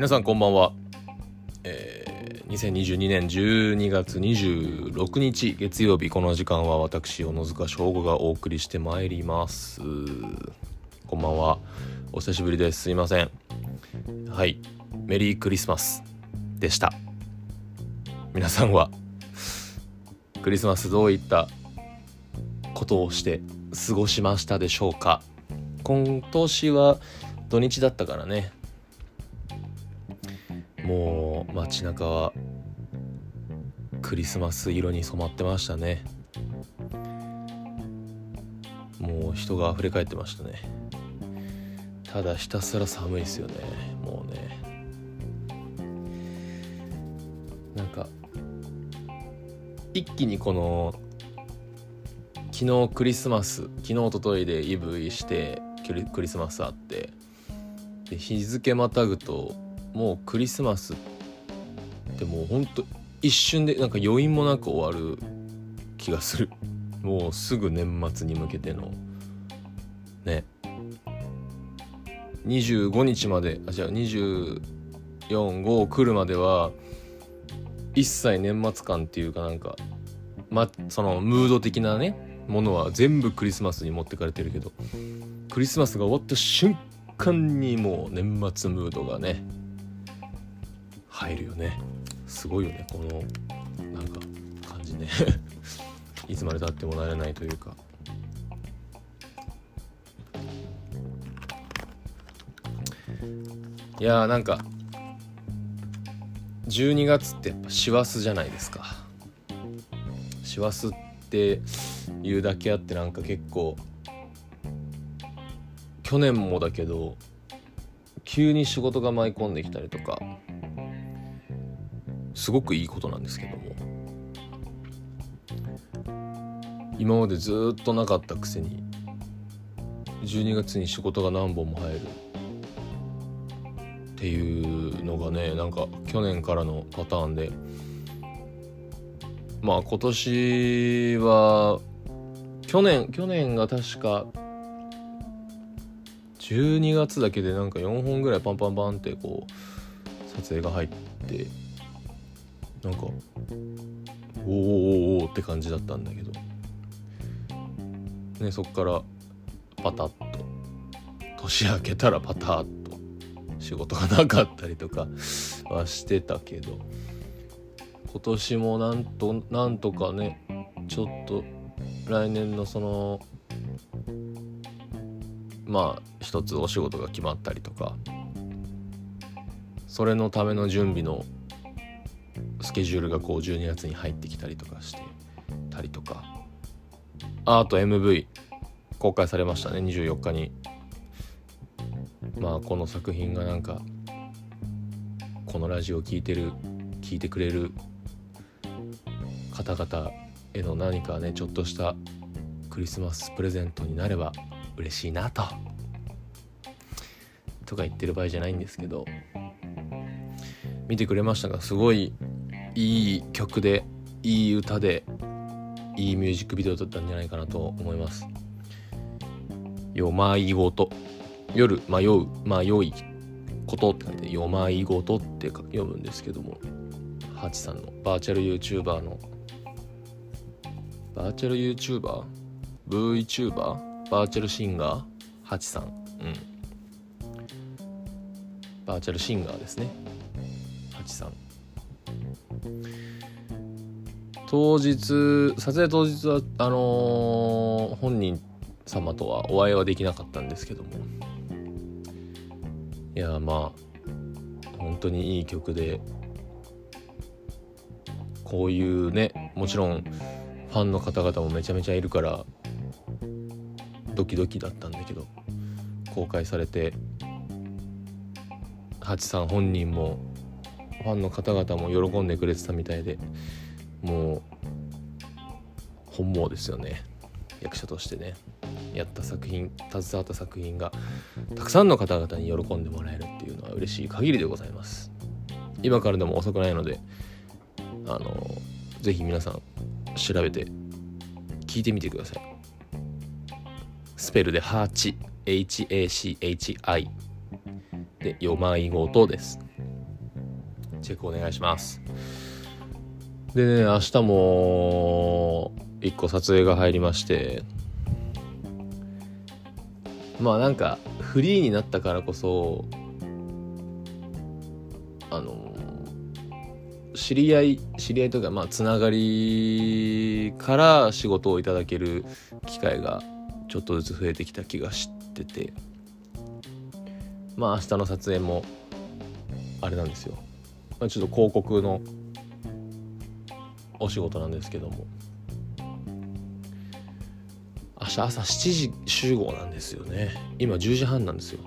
皆さんこんばんは、えー、2022年12月26日月曜日この時間は私小野塚翔吾がお送りしてまいります。こんばんは。お久しぶりです。すいません。はい。メリークリスマスでした。皆さんはクリスマスどういったことをして過ごしましたでしょうか？今年は土日だったからね。もう街中はクリスマス色に染まってましたね。もう人が溢れ返ってましたね。ただひたすら寒いですよね。もうね。なんか一気にこの昨日クリスマス昨日おとといでイブイしてクリスマスあってで日付またぐともうクリスマスってもうほんと一瞬でなんか余韻もなく終わる気がする。もうすぐ年末に向けての。ね。25日まであじゃあ245来るまでは一切年末感っていうかなんかまそのムード的なねものは全部クリスマスに持ってかれてるけどクリスマスが終わった瞬間にもう年末ムードがね入るよね。すごいよね。このなんか感じね。いつまでたってもなれないというか。いやーなんか12月ってやっぱ師走じゃないですか。師走っていうだけあってなんか結構去年もだけど急に仕事が舞い込んできたりとか。すごくいいことなんですけども。今までずっとなかったくせに12月に仕事が何本も入る。っていうのがねなんか去年からのパターンで。まあ今年は去年去年が確か12月だけでなんか4本ぐらいパンパンパンってこう撮影が入ってなんかおーおーおって感じだったんだけど。ねそっからパタッと。年明けたらパタッと。仕事がなかったりとか はしてたけど。今年もなんとなんとかねちょっと来年のそのまあ一つお仕事が決まったりとか。それのための準備のスケジュールがこう12月に入ってきたりとかしてたりとか。ああと MV 公開されましたね。24日に。まあこの作品がなんかこのラジオを聴いてる聞いてくれる方々への何かねちょっとしたクリスマスプレゼントになれば嬉しいなと。とか言ってる場合じゃないんですけど。見てくれましたがすごいいい曲でいい歌でいいミュージックビデオだったんじゃないかなと思います。よまいごと。夜迷う迷いことって書いてよまいごとって読むんですけども。ハチさんのバーチャル YouTuber のバーチャル YouTuber?VTuber? バーチャルシンガー？ハチさん。うん。バーチャルシンガーですね。ハチさん。当日撮影当日はあのー、本人様とはお会いはできなかったんですけども。いやまあ本当にいい曲でこういうねもちろんファンの方々もめちゃめちゃいるからドキドキだったんだけど公開されてハチさん本人もファンの方々も喜んでくれてたみたいでもう本望ですよね。役者としてねやった作品携わった作品がたくさんの方々に喜んでもらえるっていうのは嬉しい限りでございます。今からでも遅くないのであのぜひ皆さん調べて聞いてみてください。スペルでハーチ HACHI で、よまいごとです。チェックお願いします。でね明日も1個撮影が入りまして。まあなんかフリーになったからこそあの知り合い知り合いというかまあつながりから仕事をいただける機会がちょっとずつ増えてきた気がしてて。まあ明日の撮影もあれなんですよ、まあ、ちょっと広告のお仕事なんですけども。明日朝7時集合なんですよね。今10時半なんですよ。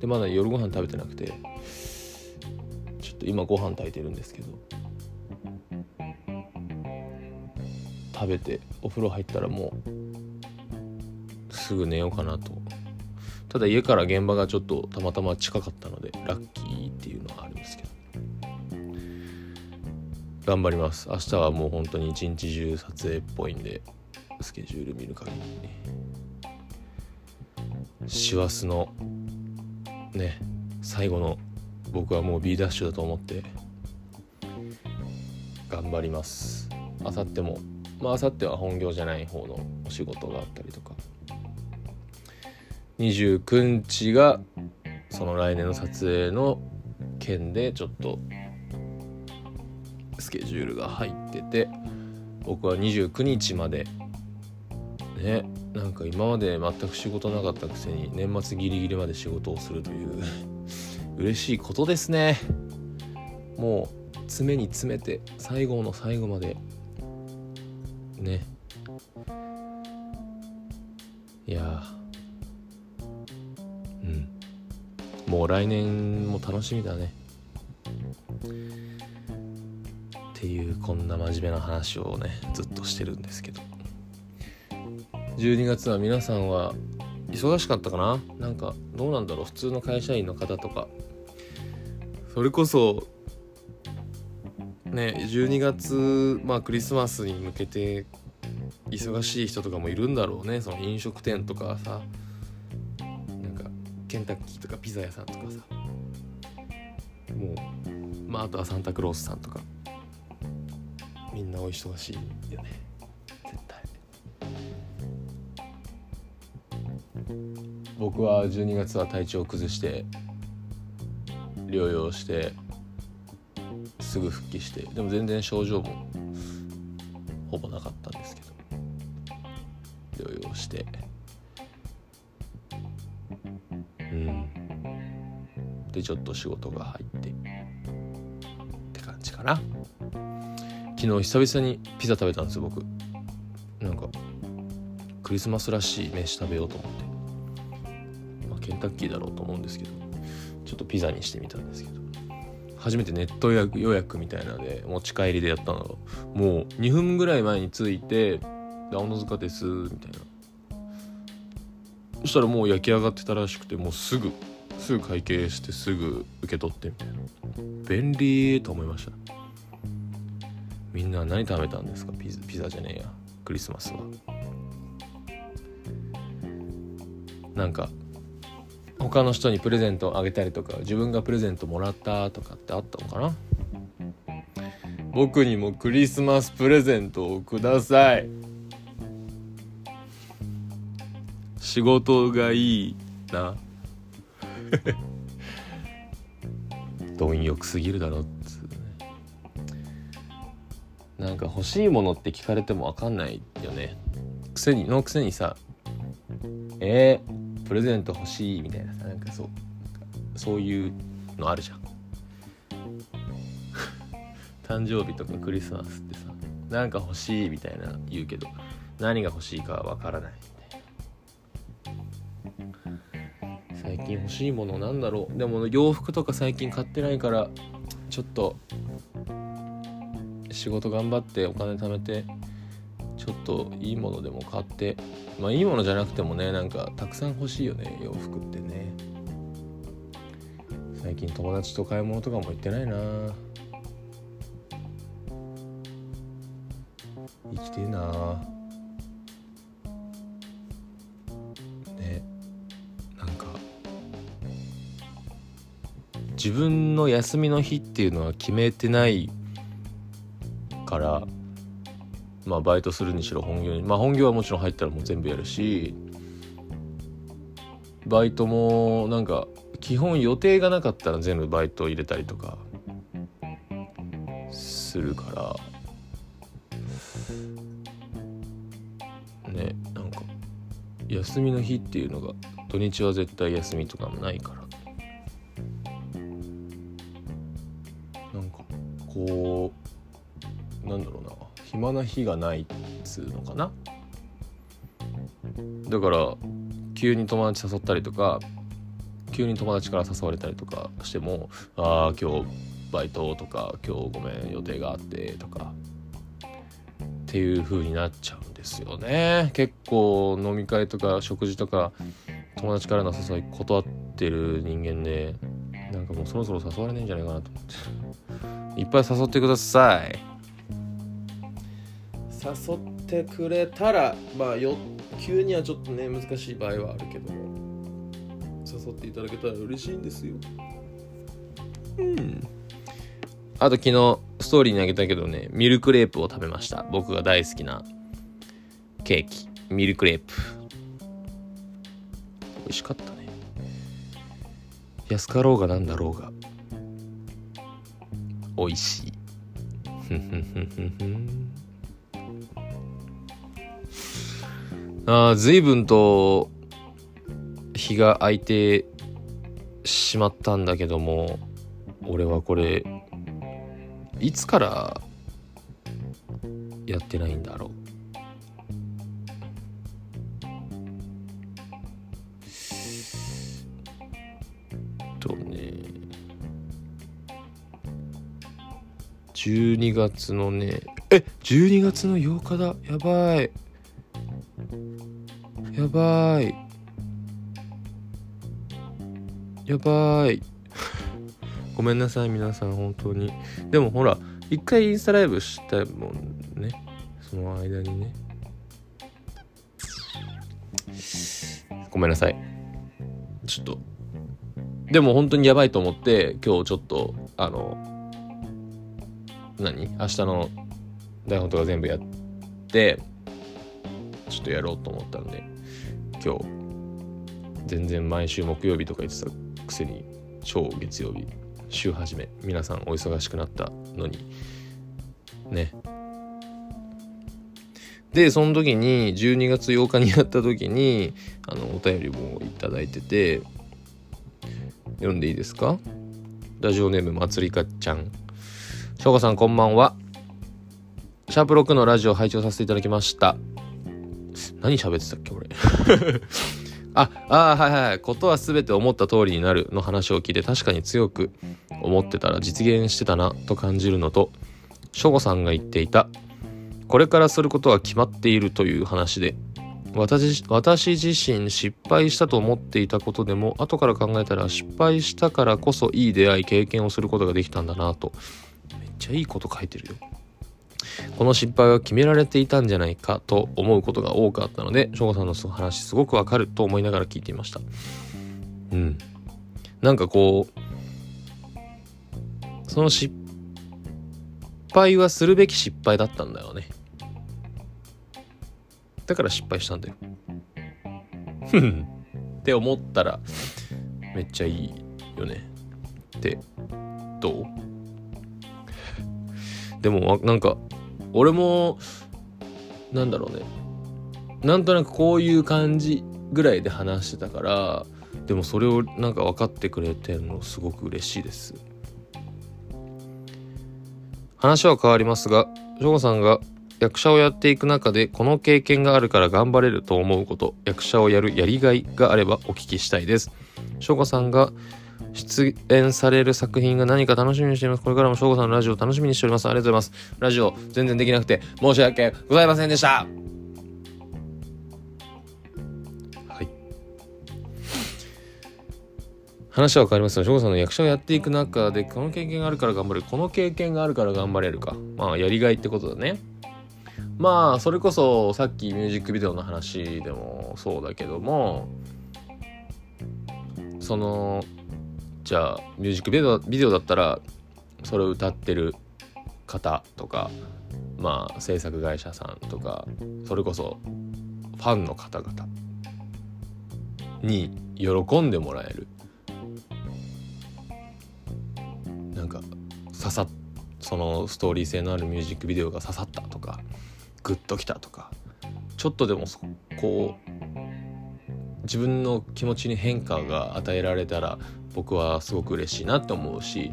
でまだ夜ご飯食べてなくて。ちょっと今ご飯炊いてるんですけど。食べてお風呂入ったらもうすぐ寝ようかなと。ただ家から現場がちょっとたまたま近かったのでラッキー。頑張ります。明日はもう本当に一日中撮影っぽいんでスケジュール見る限り。師走のね最後の僕はもう B ダッシュだと思って頑張ります。あさってもまああさっては本業じゃない方のお仕事があったりとか。29日がその来年の撮影の件でちょっとスケジュールが入ってて僕は29日までねなんか今まで全く仕事なかったくせに年末ギリギリまで仕事をするという 嬉しいことですね。もう詰めに詰めて最後の最後までね。いやうん。もう来年も楽しみだね。っていうこんな真面目な話をねずっとしてるんですけど。12月は皆さんは忙しかったかな？なんかどうなんだろう？普通の会社員の方とか。それこそね12月まあクリスマスに向けて忙しい人とかもいるんだろうね。その飲食店とかさ。なんかケンタッキーとかピザ屋さんとかさ。もうまああとはサンタクロースさんとか。みんなお忙しいよね。絶対。僕は12月は体調を崩して療養してすぐ復帰してでも全然症状もほぼなかったんですけど。療養して。うん。でちょっと仕事が入ってって感じかな。昨日久々にピザ食べたんですよ僕。なんかクリスマスらしい飯食べようと思って。まあケンタッキーだろうと思うんですけどちょっとピザにしてみたんですけど。初めてネット予約みたいなので持ち帰りでやったのもう2分ぐらい前に着いて「青の塚です」みたいな。そしたらもう焼き上がってたらしくてもうすぐすぐ会計してすぐ受け取ってみたいな。便利と思いました。みんな何食べたんですか？ピザピザじゃねえや。クリスマスは。なんか他の人にプレゼントあげたりとか自分がプレゼントもらったとかってあったのかな？僕にもクリスマスプレゼントをください。仕事がいいな。貪欲すぎるだろっつうなんか欲しいものって聞かれても分かんないよね。くせにのくせにさえー、プレゼント欲しいみたいなさなんかそうそういうのあるじゃん。誕生日とかクリスマスってさなんか欲しいみたいな言うけど何が欲しいかは分からない。最近欲しいものなんだろう。でも洋服とか最近買ってないからちょっと仕事頑張ってお金貯めてちょっといいものでも買ってまあいいものじゃなくてもねなんかたくさん欲しいよね洋服ってね。最近友達と買い物とかも行ってないな。生きてえな。ねなんか自分の休みの日っていうのは決めてないからまあバイトするにしろ本業にまあ本業はもちろん入ったらもう全部やるしバイトもなんか基本予定がなかったら全部バイト入れたりとかするからねなんか休みの日っていうのが土日は絶対休みとかもないから暇な日がないっつうのかな。だから急に友達誘ったりとか急に友達から誘われたりとかしても「ああ今日バイト」とか「今日ごめん予定があって」とか。っていう風になっちゃうんですよね。結構飲み会とか食事とか友達からの誘い断ってる人間でなんかもうそろそろ誘われないんじゃないかなと思って。いっぱい誘ってください。誘ってくれたらまあよ急にはちょっとね難しい場合はあるけども誘っていただけたら嬉しいんですよ。うん。あと昨日ストーリーにあげたけどねミルクレープを食べました。僕が大好きなケーキ。ミルクレープ。美味しかったね。安かろうがなんだろうが美味しい。ふんふんふんふんふん。あ随分と日が空いてしまったんだけども俺はこれいつからやってないんだろう。とね12月のねえ12月の8日だ。やばい。やばい。やばい。ごめんなさい皆さん本当に。でもほら一回インスタライブしたもんね。その間にね。ごめんなさい。ちょっと。でも本当にやばいと思って今日ちょっとあの何？明日の台本とか全部やってちょっとやろうと思ったんで。今日。全然毎週木曜日とか言ってたくせに超月曜日週始め皆さんお忙しくなったのに。ね。でその時に12月8日にやった時にあのお便りも頂いてて読んでいいですか？ラジオネームまつりかちゃん。しょうかさんこんばんは。シャープ6のラジオ拝聴させていただきました。何喋ってたっけ俺。ああはいはいことは全て思った通りになるの話を聞いて確かに強く思ってたら実現してたなと感じるのと省吾さんが言っていたこれからすることは決まっているという話で私私自身失敗したと思っていたことでも後から考えたら失敗したからこそいい出会い経験をすることができたんだなと。めっちゃいいこと書いてるよ。この失敗は決められていたんじゃないかと思うことが多かったので省吾さんの話すごくわかると思いながら聞いていました。うん。なんかこうその失敗はするべき失敗だったんだよね。だから失敗したんだよ。ふ んって思ったらめっちゃいいよね。ってどう？でもなんか俺もなんだろうね。なんとなくこういう感じぐらいで話してたからでもそれをなんか分かってくれてるのすごく嬉しいです。話は変わりますが省吾さんが役者をやっていく中でこの経験があるから頑張れると思うこと役者をやるやりがいがあればお聞きしたいです。省吾さんが出演される作品が何か楽しみにしています。これからも翔吾さんのラジオ楽しみにしております。ありがとうございます。ラジオ全然できなくて申し訳ございませんでした。はい。話は変わりますが、翔吾さんの役者をやっていく中で、この経験があるから頑張れる。この経験があるから頑張れるか。まあ、やりがいってことだね。まあ、それこそさっきミュージックビデオの話でもそうだけども、そのじゃあミュージックビデオビデオだったらそれを歌ってる方とかまあ制作会社さんとかそれこそファンの方々に喜んでもらえる。なんか刺さそのストーリー性のあるミュージックビデオが刺さったとかグッときたとかちょっとでもこう自分の気持ちに変化が与えられたら僕はすごく嬉しいなって思うし。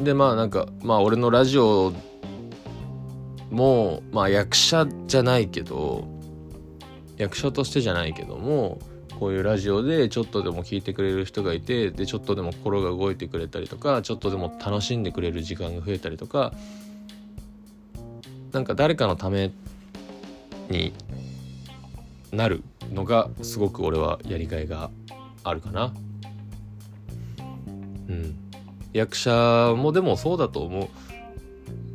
でまあなんかまあ俺のラジオもまあ役者じゃないけど役者としてじゃないけどもこういうラジオでちょっとでも聞いてくれる人がいてでちょっとでも心が動いてくれたりとかちょっとでも楽しんでくれる時間が増えたりとかなんか誰かのためになるのがすごく俺はやりがいがあるかな。うん、役者もでもそうだと思う。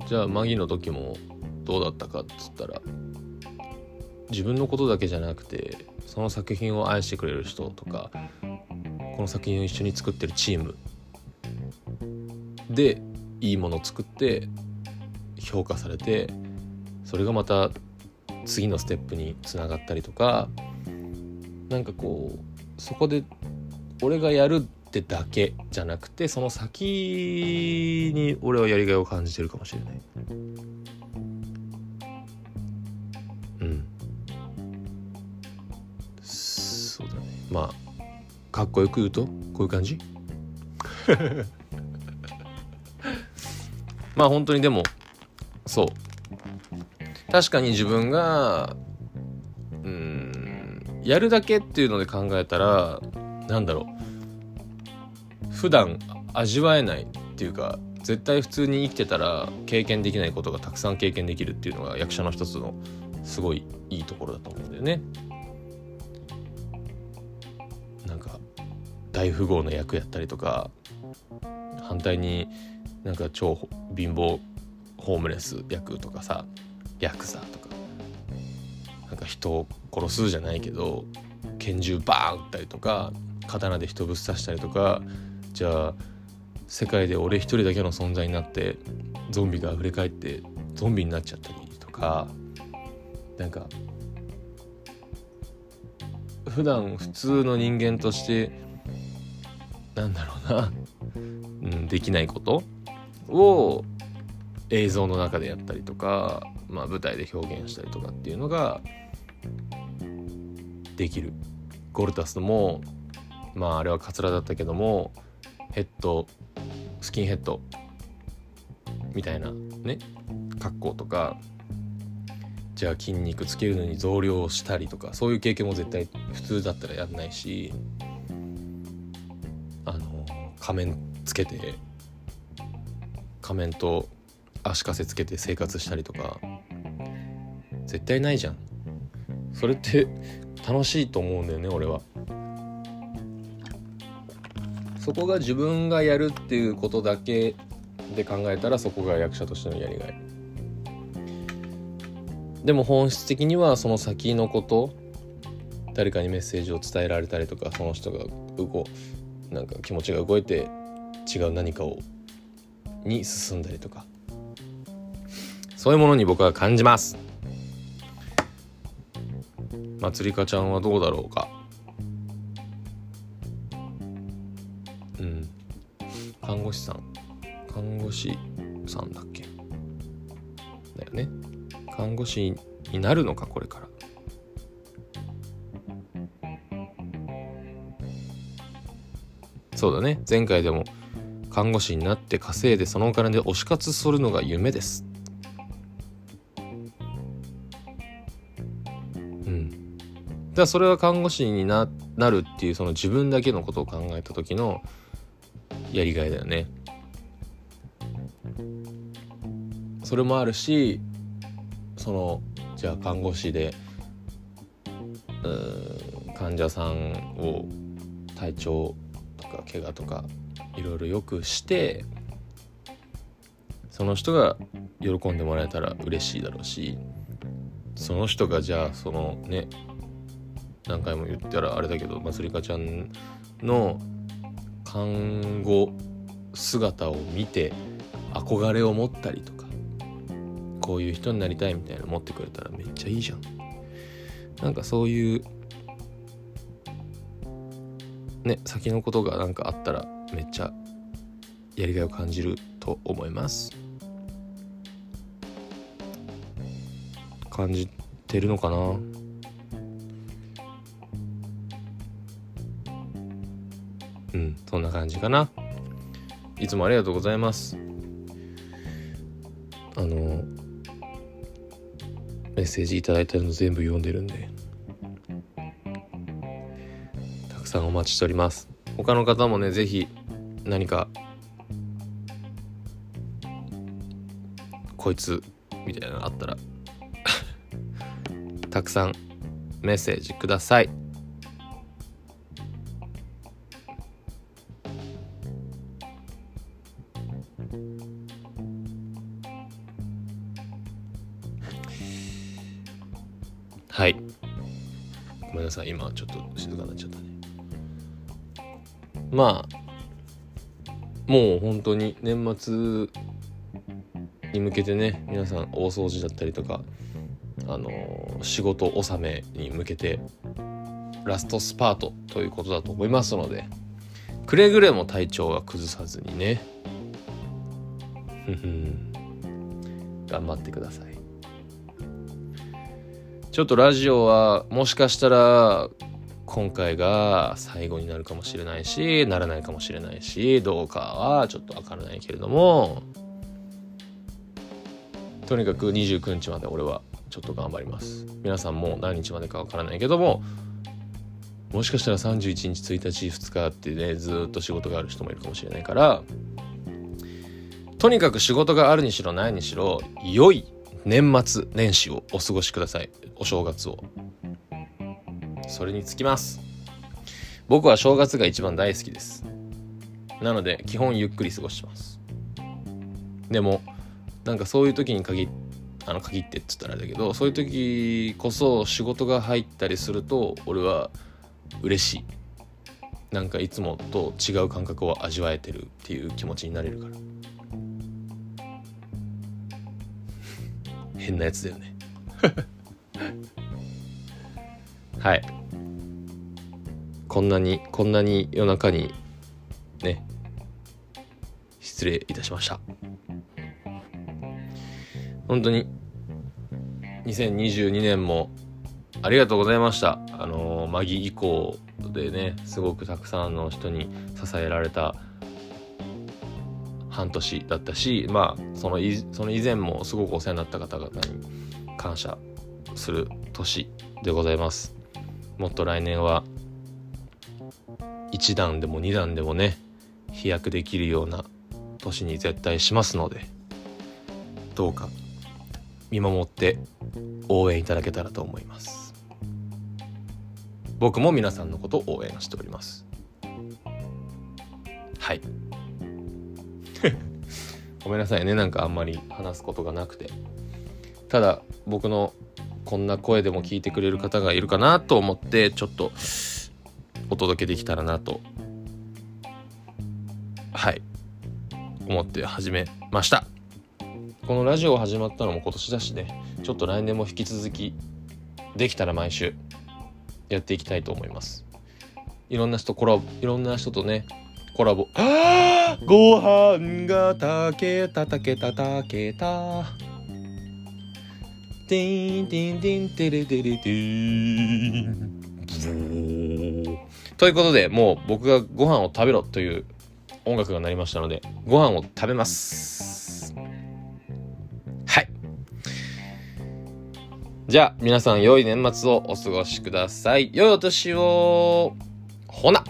じゃあマギの時もどうだったかっつったら自分のことだけじゃなくてその作品を愛してくれる人とかこの作品を一緒に作ってるチームでいいものを作って評価されてそれがまた次のステップにつながったりとかなんかこうそこで俺がやるってだけじゃなくてその先に俺はやりがいを感じてるかもしれない。うん。そうだね。まあかっこよく言うとこういう感じ？まあ本当にでもそう。確かに自分がうんやるだけっていうので考えたらなんだろう普段味わえないっていうか絶対普通に生きてたら経験できないことがたくさん経験できるっていうのが役者の一つのすごいいいところだと思うんだよね。なんか大富豪の役やったりとか反対になんか超貧乏ホームレス役とかさヤクザとかなんか人を殺すじゃないけど拳銃バーン撃ったりとか刀で人ぶっ刺したりとかじゃあ世界で俺一人だけの存在になってゾンビが溢れ返ってゾンビになっちゃったりとかなんか普段普通の人間としてなんだろうな、うん、できないことを映像の中でやったりとかまあ、舞台で表現したりとかっていうのができる。ゴルタスもまああれはカツラだったけどもヘッドスキンヘッドみたいなね格好とかじゃあ筋肉つけるのに増量したりとかそういう経験も絶対普通だったらやんないしあの仮面つけて仮面と足かせつけて生活したりとか。絶対ないじゃん。それって楽しいと思うんだよね俺は。そこが自分がやるっていうことだけで考えたらそこが役者としてのやりがい。でも本質的にはその先のこと誰かにメッセージを伝えられたりとかその人が動なんか気持ちが動いて違う何かをに進んだりとか。そういうものに僕は感じます。まつりかちゃんはどうだろうか。うん。看護師さん。看護師さんだっけ？だよね。看護師になるのかこれから。そうだね。前回でも看護師になって稼いでそのお金で推し活するのが夢です。だからそれは看護師にななるっていうその自分だけのことを考えた時のやりがいだよね。それもあるしそのじゃあ看護師で患者さんを体調とか怪我とかいろいろよくしてその人が喜んでもらえたら嬉しいだろうしその人がじゃあそのね何回も言ったらあれだけどまつりかちゃんの看護姿を見て憧れを持ったりとかこういう人になりたいみたいな思ってくれたらめっちゃいいじゃん。なんかそういうね先のことがなんかあったらめっちゃやりがいを感じると思います。感じてるのかな？うんそんな感じかな。いつもありがとうございます。あのメッセージいただいたの全部読んでるんでたくさんお待ちしております。他の方もね是非何かこいつみたいなのあったら たくさんメッセージください。さい。今ちょっと静かになっちゃったね。まあもう本当に年末に向けてね皆さん大掃除だったりとかあの、仕事納めに向けてラストスパートということだと思いますのでくれぐれも体調は崩さずにね頑張ってください。ちょっとラジオはもしかしたら今回が最後になるかもしれないしならないかもしれないしどうかはちょっとわからないけれども。とにかく29日まで俺はちょっと頑張ります。皆さんも何日までかわからないけどももしかしたら31日1日2日ってねずっと仕事がある人もいるかもしれないからとにかく仕事があるにしろないにしろ良い年末年始をお過ごしください。お正月を。それにつきます。僕は正月が一番大好きです。なので基本ゆっくり過ごします。でもなんかそういう時に限あの限ってっつったらあれだけどそういう時こそ仕事が入ったりすると俺は嬉しい。なんかいつもと違う感覚を味わえてるっていう気持ちになれるから。変なやつだよね。はい。こんなにこんなに夜中にね失礼いたしました。本当に2022年もありがとうございました。あのマギ以降でねすごくたくさんの人に支えられた半年だったしまあそのその以前もすごくお世話になった方々に感謝する年でございます。もっと来年は1段でも2段でもね飛躍できるような年に絶対しますのでどうか見守って応援いただけたらと思います。僕も皆さんのことを応援しております。はい。ごめんなさいね。なんかあんまり話すことがなくて。ただ僕のこんな声でも聞いてくれる方がいるかなと思ってちょっとお届けできたらなと。はい。思って始めました。このラジオ始まったのも今年だしね。ちょっと来年も引き続きできたら毎週やっていきたいと思います。いろんな人コラボいろんな人とねコラボ。あ ご飯が炊けた炊けた炊けた。ティンティンティンテレテレティンということでもう僕がご飯を食べろという音楽が鳴りましたのでご飯を食べますはいじゃあ皆さん良い年末をお過ごしください良いお年をほな